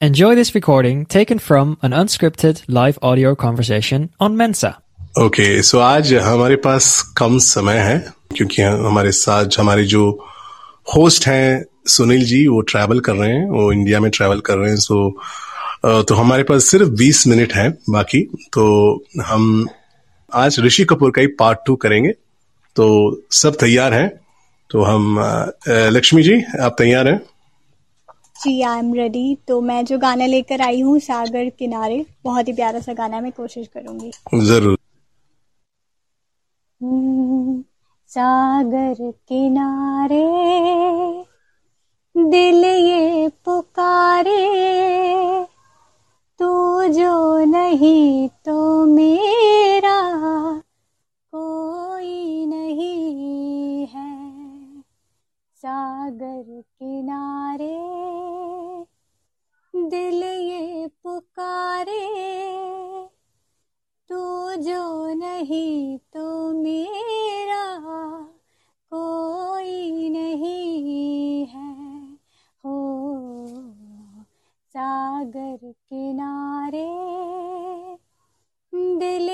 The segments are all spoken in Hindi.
Enjoy this recording taken from an unscripted live audio conversation on Mensa. okay, so आज हमारे पास कम समय है क्योंकि हमारे साथ हमारे जो होस्ट हैं सुनील जी वो ट्रैवल कर रहे हैं वो इंडिया में ट्रैवल कर रहे हैं सो तो हमारे पास सिर्फ़ 20 मिनट है बाकी तो हम आज ऋषि कपूर का ही पार्ट टू करेंगे तो सब तैयार हैं तो हम लक्ष्मी जी आप तैयार हैं जी आई एम रेडी तो मैं जो गाना लेकर आई हूँ सागर किनारे बहुत ही प्यारा सा गाना मैं कोशिश करूँगी। ज़रूर। हम्म, सागर किनारे दिल ये पुकारे तू जो नहीं सागर किनारे दिल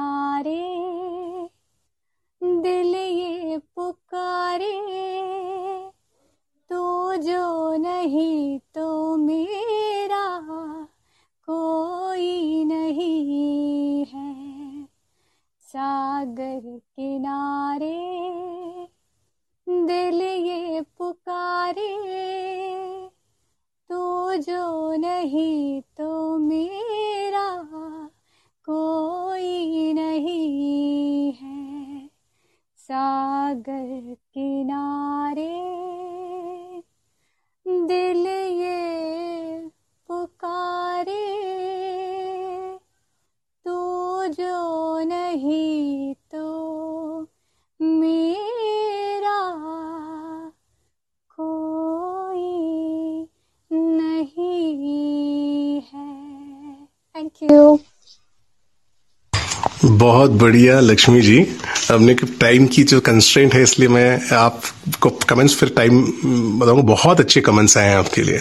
किनारे दिल ये पुकारे, तू जो नहीं तो मेरा कोई नहीं है। सागर किनारे, दिल ये पुकारे, तू जो नहीं तो मेरा कोई नहीं है सागर किनारे। बहुत बढ़िया, लक्ष्मी जी। हमने टाइम की जो कंस्ट्रेंट है, इसलिए मैं आपको कमेंट्स फिर टाइम बताऊँगा, बहुत अच्छे कमेंट्स आए हैं आपके लिए।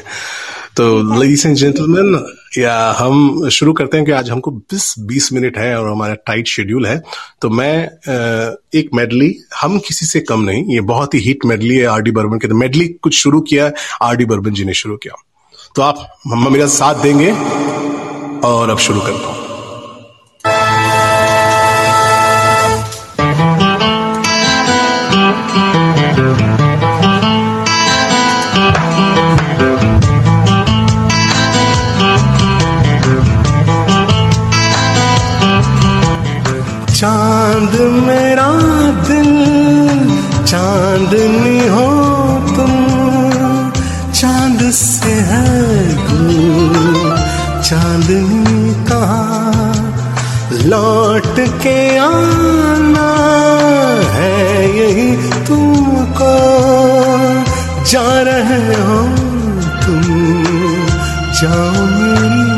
तो लेडीज़ एंड जेंटलमैन या हम शुरू करते हैं कि आज हमको 20 20 मिनट है और हमारा टाइट शेड्यूल है। तो मैं एक मेडली हम किसी से कम नहीं, ये बहुत ही हिट मेडली है आर डी बर्बन के। तो मेडली कुछ शुरू किया आर डी बर्बन जी ने शुरू किया। तो आप मेरा साथ देंगे और अब शुरू करता हूँ। चाँद मेरा दिल चांदनी हो तुम, चाँद से है चांदनी कहा, लौट के आना है यही तुमको, जा रहे हो तुम, जाओ मेरी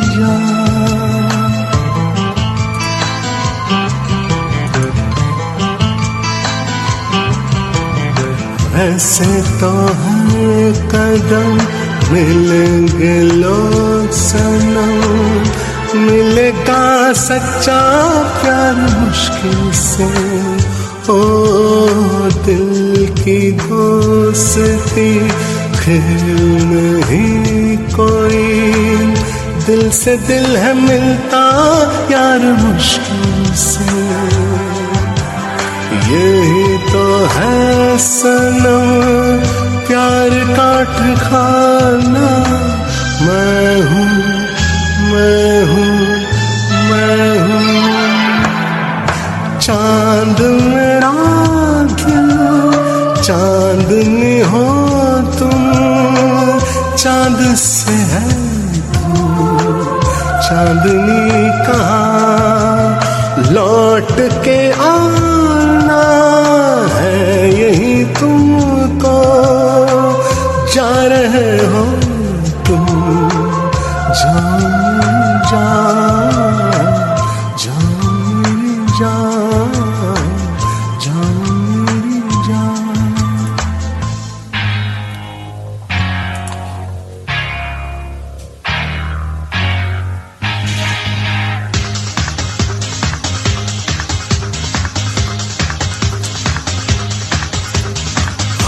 ऐसे तो हर कदम मिलेंगे लोग सनम। मिलेगा सच्चा प्यार मुश्किल से। ओ, दिल की दोस्ती, खेल नहीं कोई। दिल से दिल है मिलता, यार मुश्किल से। यही तो है सनम, प्यार काट खाना। मैं हूँ मैं हूँ मैं हूँ। चाँद मेरा दिल चांदनी हो तुम, चाँद से है चांदनी कहाँ? लौट के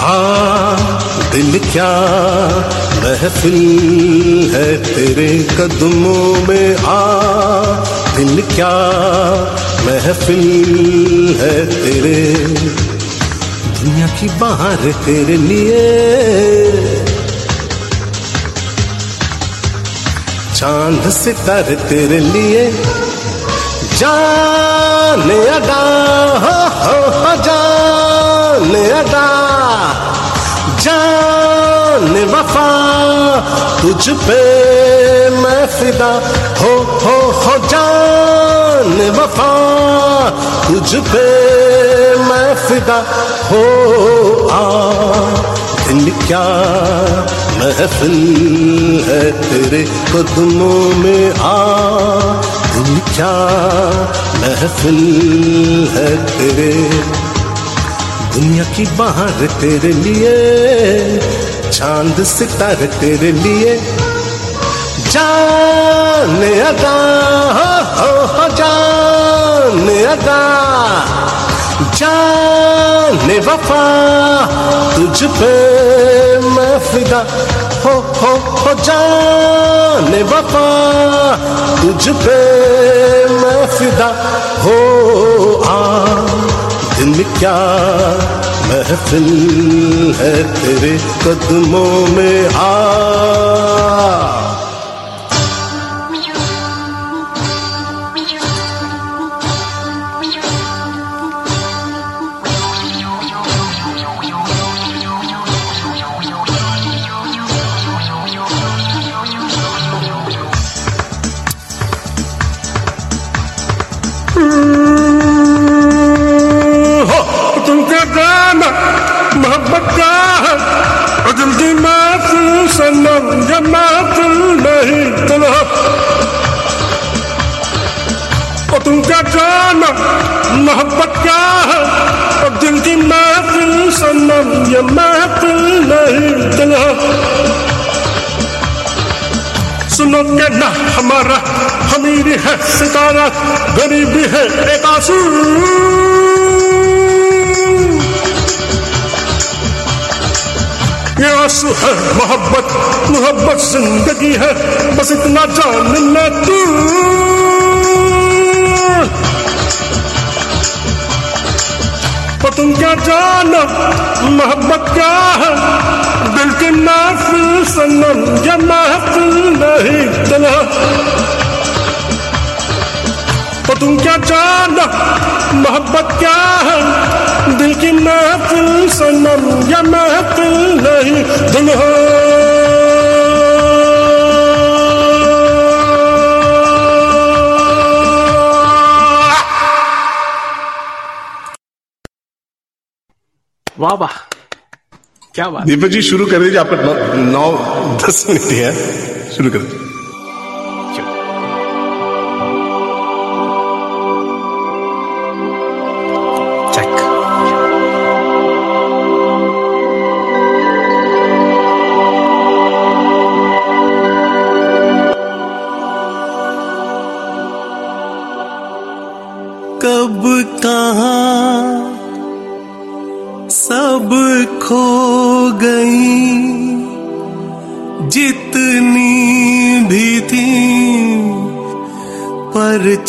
हाँ दिल क्या महफिल है तेरे कदमों में आ? दिल क्या महफिल है तेरे? दुनिया की बाहर तेरे लिए चाँद सितारे तेरे लिए जाने अदा। हो हो हो, जाने। अदा जाने वफा, तुझ पे मैं फिदा। हो हो हो, जाने वफा, तुझ पे मैं फिदा। हो, आ दिल क्या महफिल है तेरे कदमों में आ। दिल क्या महफिल है तेरे दुनिया की बाहर तेरे लिए, चाँद सितारे तेरे लिए। जाने अदा, हो हो जाने अदा। जाने वफा, तुझ पे मैं फिदा। हो हो हो, जाने वफा, तुझ पे मैं फिदा। हो, आ। दिल क्या महफिल है तेरे कदमों में? आ ये महफिल नहीं तुलह और तुमका गाना मोहब्बत क्या है? और दिल की महफिल सनम ये महफिल नहीं तुलह सुनो के ना हमारा, हमीरी है सितारा, गरीबी है एक आँसू। आँसू है, मोहब्बत मोहब्बत ज़िंदगी है, बस इतना जान ले तू। और तुम क्या जानो, मोहब्बत क्या है? दिल की महफिल सनम ये महफिल नहीं दिला और तुम क्या जानो, मोहब्बत क्या है? दिल की महफिल सनम ये महफिल नहीं वाह वाह। क्या बात दीपक जी शुरू कर दीजिए आपका नौ, नौ दस मिनट है शुरू कर। दीजिए कब कहा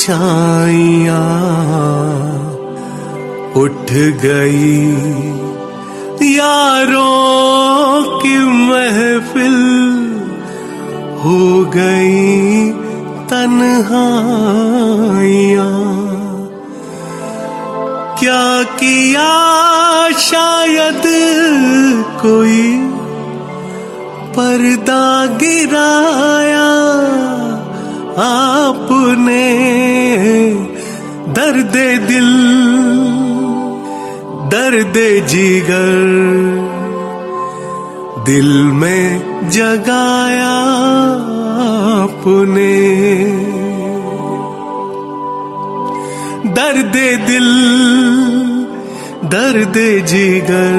परछाइया उठ गई। यारों की महफिल हो गई तन्हाइया। क्या किया शायद कोई पर्दा गिराया? आपने दर्द दिल, दर्द जिगर दिल में जगाया आपने। दर्द दिल, दर्द जिगर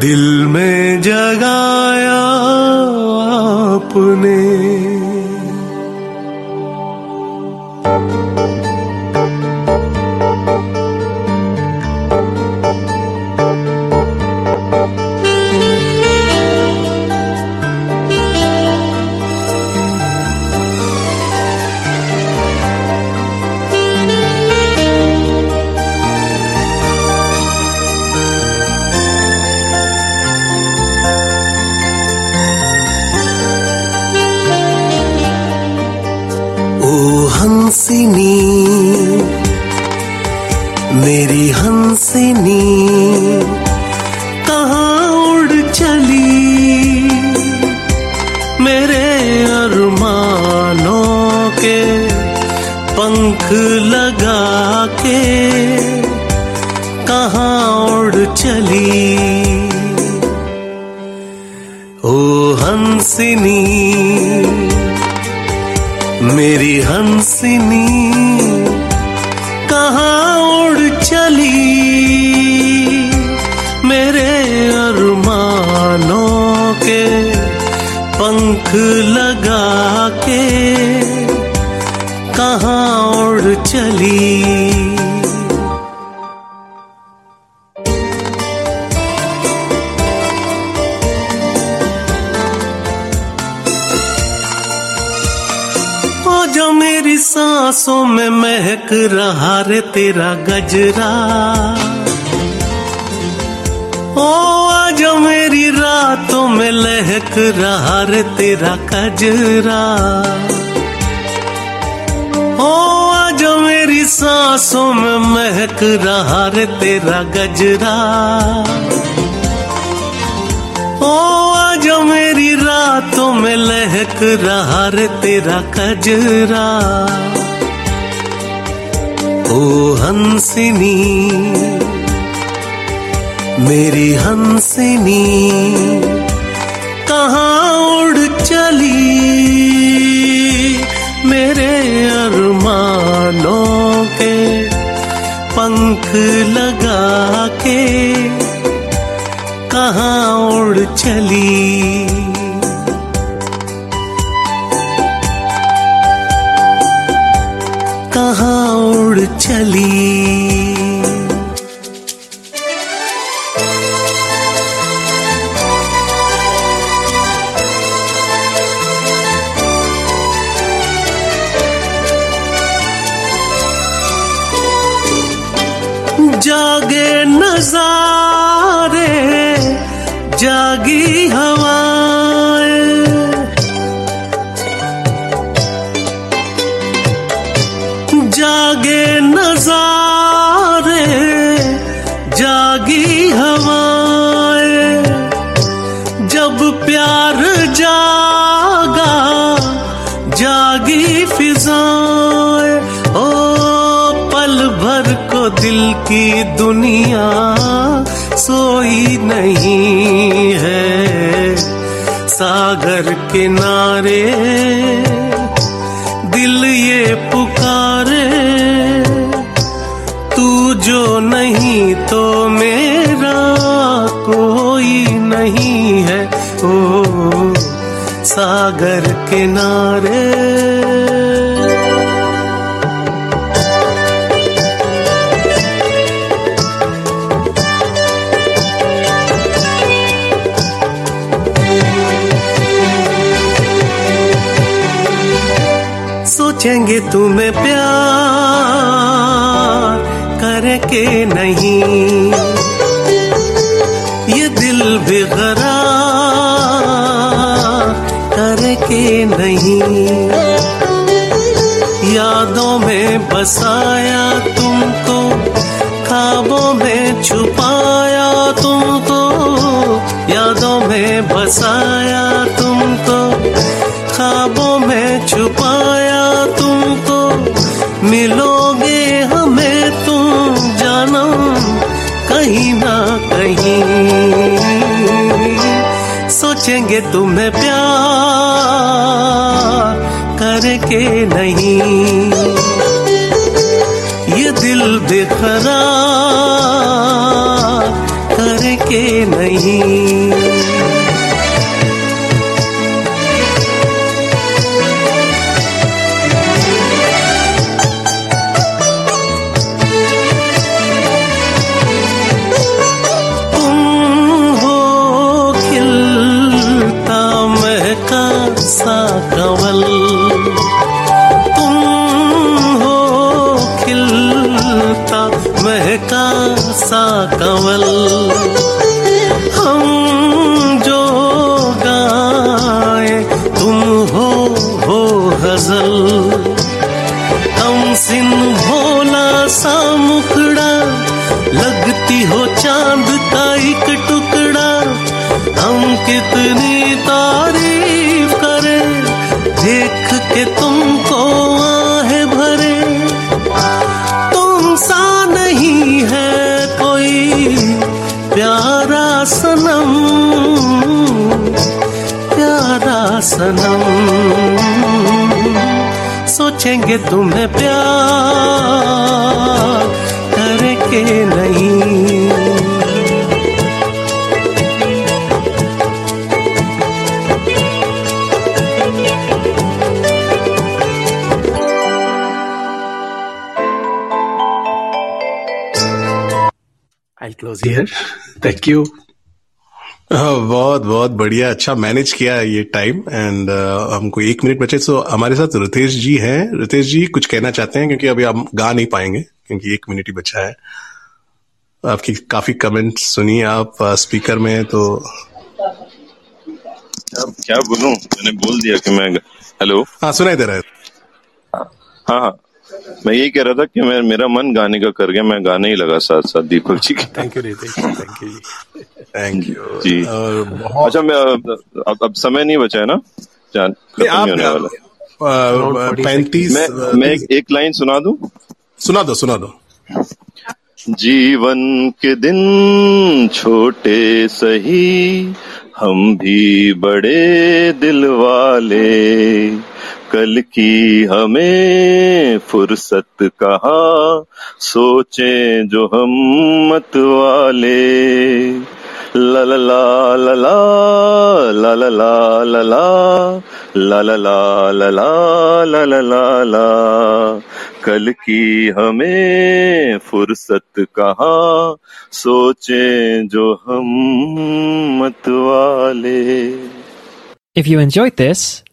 दिल में जगाया आपने। चली। मेरे अरमानों के पंख लगा के कहाँ उड़ चली। ओ हंसिनी मेरी हंसिनी कहाँ उड़ चली? मेरी सांसों में महक रहा रे तेरा गजरा। ओ, आज मेरी रातों में लहक रहा रे तेरा कजरा। ओ आज मेरी सांसों में महक रहा रे तेरा गजरा। ओ आज मेरी रातों में लहक रहा रे तेरा कजरा ओ हंसिनी, मेरी हंसिनी, कहाँ अरमानों के पंख लगा के कहाँ उड़ चली। कहाँ उड़ चली। प्यार जागा, जागी फिजाए। ओ, पल भर को दिल की दुनिया सोई नहीं है। सागर किनारे सागर किनारे। सोचेंगे तुम्हें प्यार करके नहीं। ये दिल बेकरार नहीं। यादों में बसाया तुमको, खाबों में छुपाया तुमको। यादों में बसाया तुमको, खाबों में छुपाया तुमको। मिलोगे हमें तुम जानो कहीं ना कहीं। सोचेंगे तुम्हें प्यार के नहीं का एक टुकड़ा, हम कितनी तारीफ़ करें। देख के तुमको आहे भरे। तुम सा नहीं है कोई प्यारा सनम। प्यारा सनम। सोचेंगे तुम्हें प्यार करके नहीं। I close here thank you बहुत बहुत बढ़िया। अच्छा मैनेज किया ये टाइम एंड हमको एक मिनट बचे। तो हमारे साथ रितेश जी हैं। रितेश जी कुछ कहना चाहते हैं? क्योंकि अभी हम गा नहीं पाएँगे क्योंकि एक मिनट ही बचा है। आपकी काफ़ी कमेंट सुनिए आप स्पीकर में तो क्या बोलूँ? मैंने बोल दिया कि मैं हेलो हाँ सुनाई दे रहा है। हाँ हाँ। मैं यही कह रहा था कि मैं मेरा मन गाने का कर गया मैं गाने ही लगा साथ साथ दीपक जी के। Thank you thank you ji thank you ji. अच्छा मैं अब, अब समय नहीं बचा है ना? जान खत्म होने वाला। पैंतीस मैं मैं एक, एक लाइन सुना दूँ? सुना दो सुना दो। जीवन के दिन छोटे सही हम भी बड़े दिल वाले। कल की हमें फुर्सत कहा सोचें जो हम मत वाले ला ला ला ला ला ला ला ला ला ला ला कल की हमें फुर्सत कहा सोचें जो हम मत वाले If you enjoyed this,